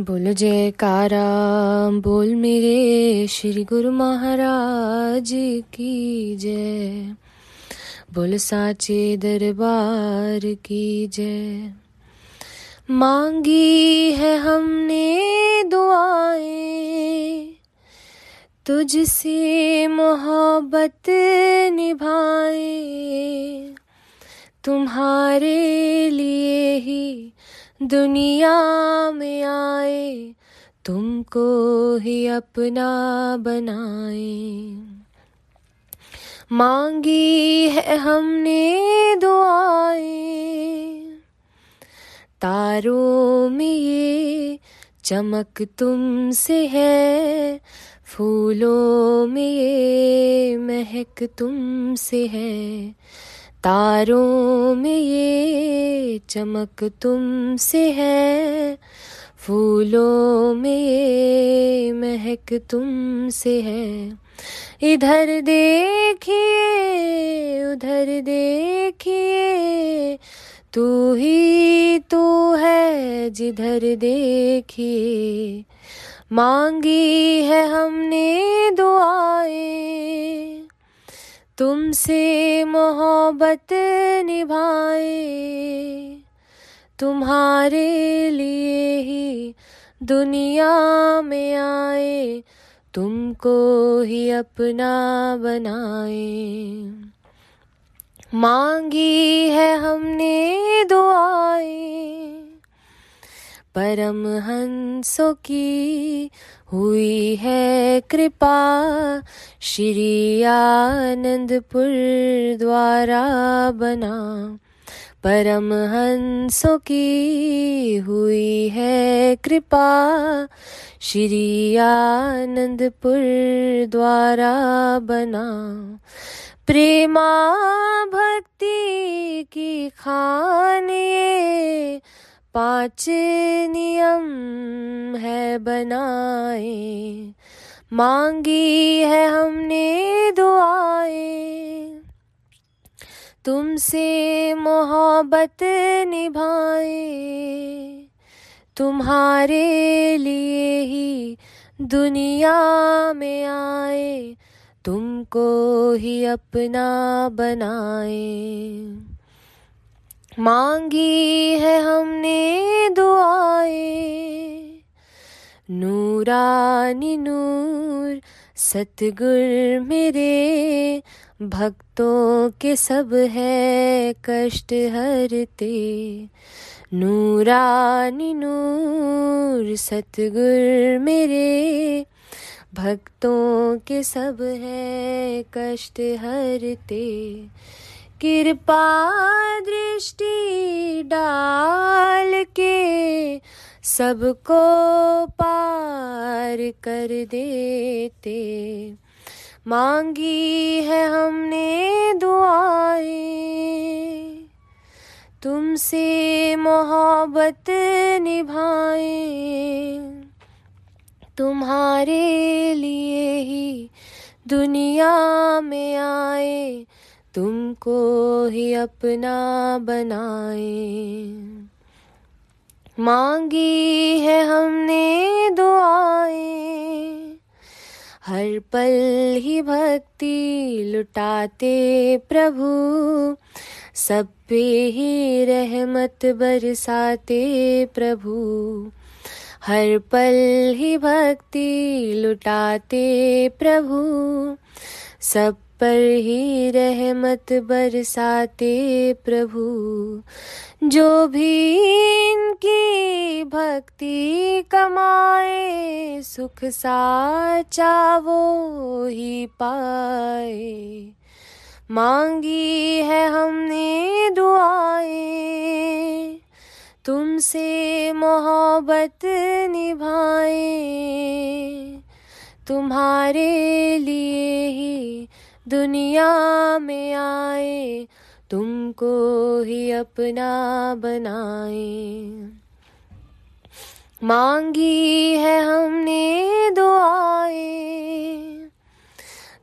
बोल जयकारा, बोल मेरे श्री गुरु महाराज की जय। बोल साचे दरबार की जय। मांगी है हमने दुआएँ, तुझसे मोहब्बत निभाए। तुम्हारे लिए ही दुनिया में आए, तुमको ही अपना बनाए। मांगी है हमने दुआएँ, तारों में ये चमक तुमसे है, फूलों में ये महक तुमसे है। तारों में ये चमक तुमसे है। फूलों में ये महक तुमसे है। इधर देखिए, उधर देखिए, तू ही तू है जिधर देखिए। मांगी है हमने दुआएँ तुमसे मोहब्बत निभाए, तुम्हारे लिए ही दुनिया में आए, तुमको ही अपना बनाए। मांगी है हमने दुआएँ परम हंसों की हुई है कृपा, श्री आनंदपुर द्वारा बना। परम हंसों की हुई है कृपा, श्री आनंदपुर द्वारा बना। प्रेमा भक्ति की खान ये पाँच नियम है बनाए। मांगी है हमने दुआएँ। तुमसे मोहब्बत निभाए। तुम्हारे लिए ही दुनिया में आए। तुमको ही अपना बनाए। मांगी है हमने दुआएँ। नूरानी नूर, सतगुर मेरे, भक्तों के सब है कष्ट हरते। नूरानी नूर, सतगुर मेरे, भक्तों के सब है कष्ट हरते। कृपा दृष्टि डाल के सबको पार कर देते। मांगी है हमने दुआएँ, तुमसे मोहब्बत निभाए। तुम्हारे लिए ही दुनिया में आए तुमको ही अपना बनाए। मांगी है हमने दुआएँ। हर पल ही भक्ति लुटाते प्रभु। सब पे ही रहमत बरसाते प्रभु। हर पल ही भक्ति लुटाते प्रभु। सब पर ही रहमत बरसाते प्रभु। जो भी इनकी भक्ति कमाए, सुख साचा वो ही पाए। मांगी है हमने दुआएँ, तुमसे मोहब्बत निभाए। तुम्हारे लिए ही दुनिया में आए, तुमको ही अपना बनाए। मांगी है हमने दुआएँ।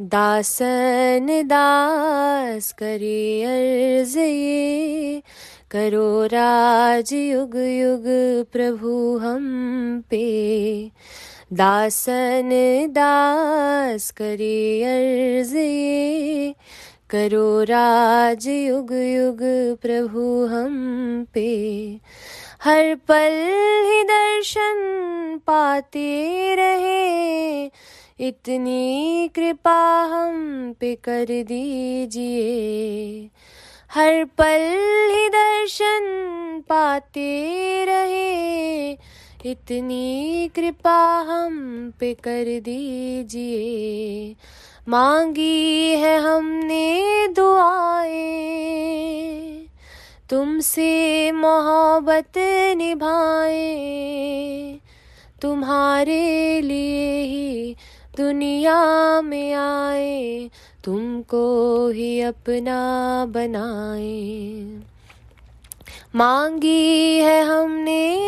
दासन दास करे अर्ज़ ये। करो राज युग युग प्रभु हम पे। दासन दास करे अर्ज़ करो राज युग युग प्रभु हम पे। हर पल ही दर्शन पाते रहे। इतनी कृपा हम पे कर दीजिए। हर पल ही दर्शन पाते रहे। इतनी कृपा हम पे कर दीजिए। मांगी है हमने दुआएँ। तुमसे मोहब्बत निभाए। तुम्हारे लिए ही दुनिया में आए। तुमको ही अपना बनाए। मांगी है हमने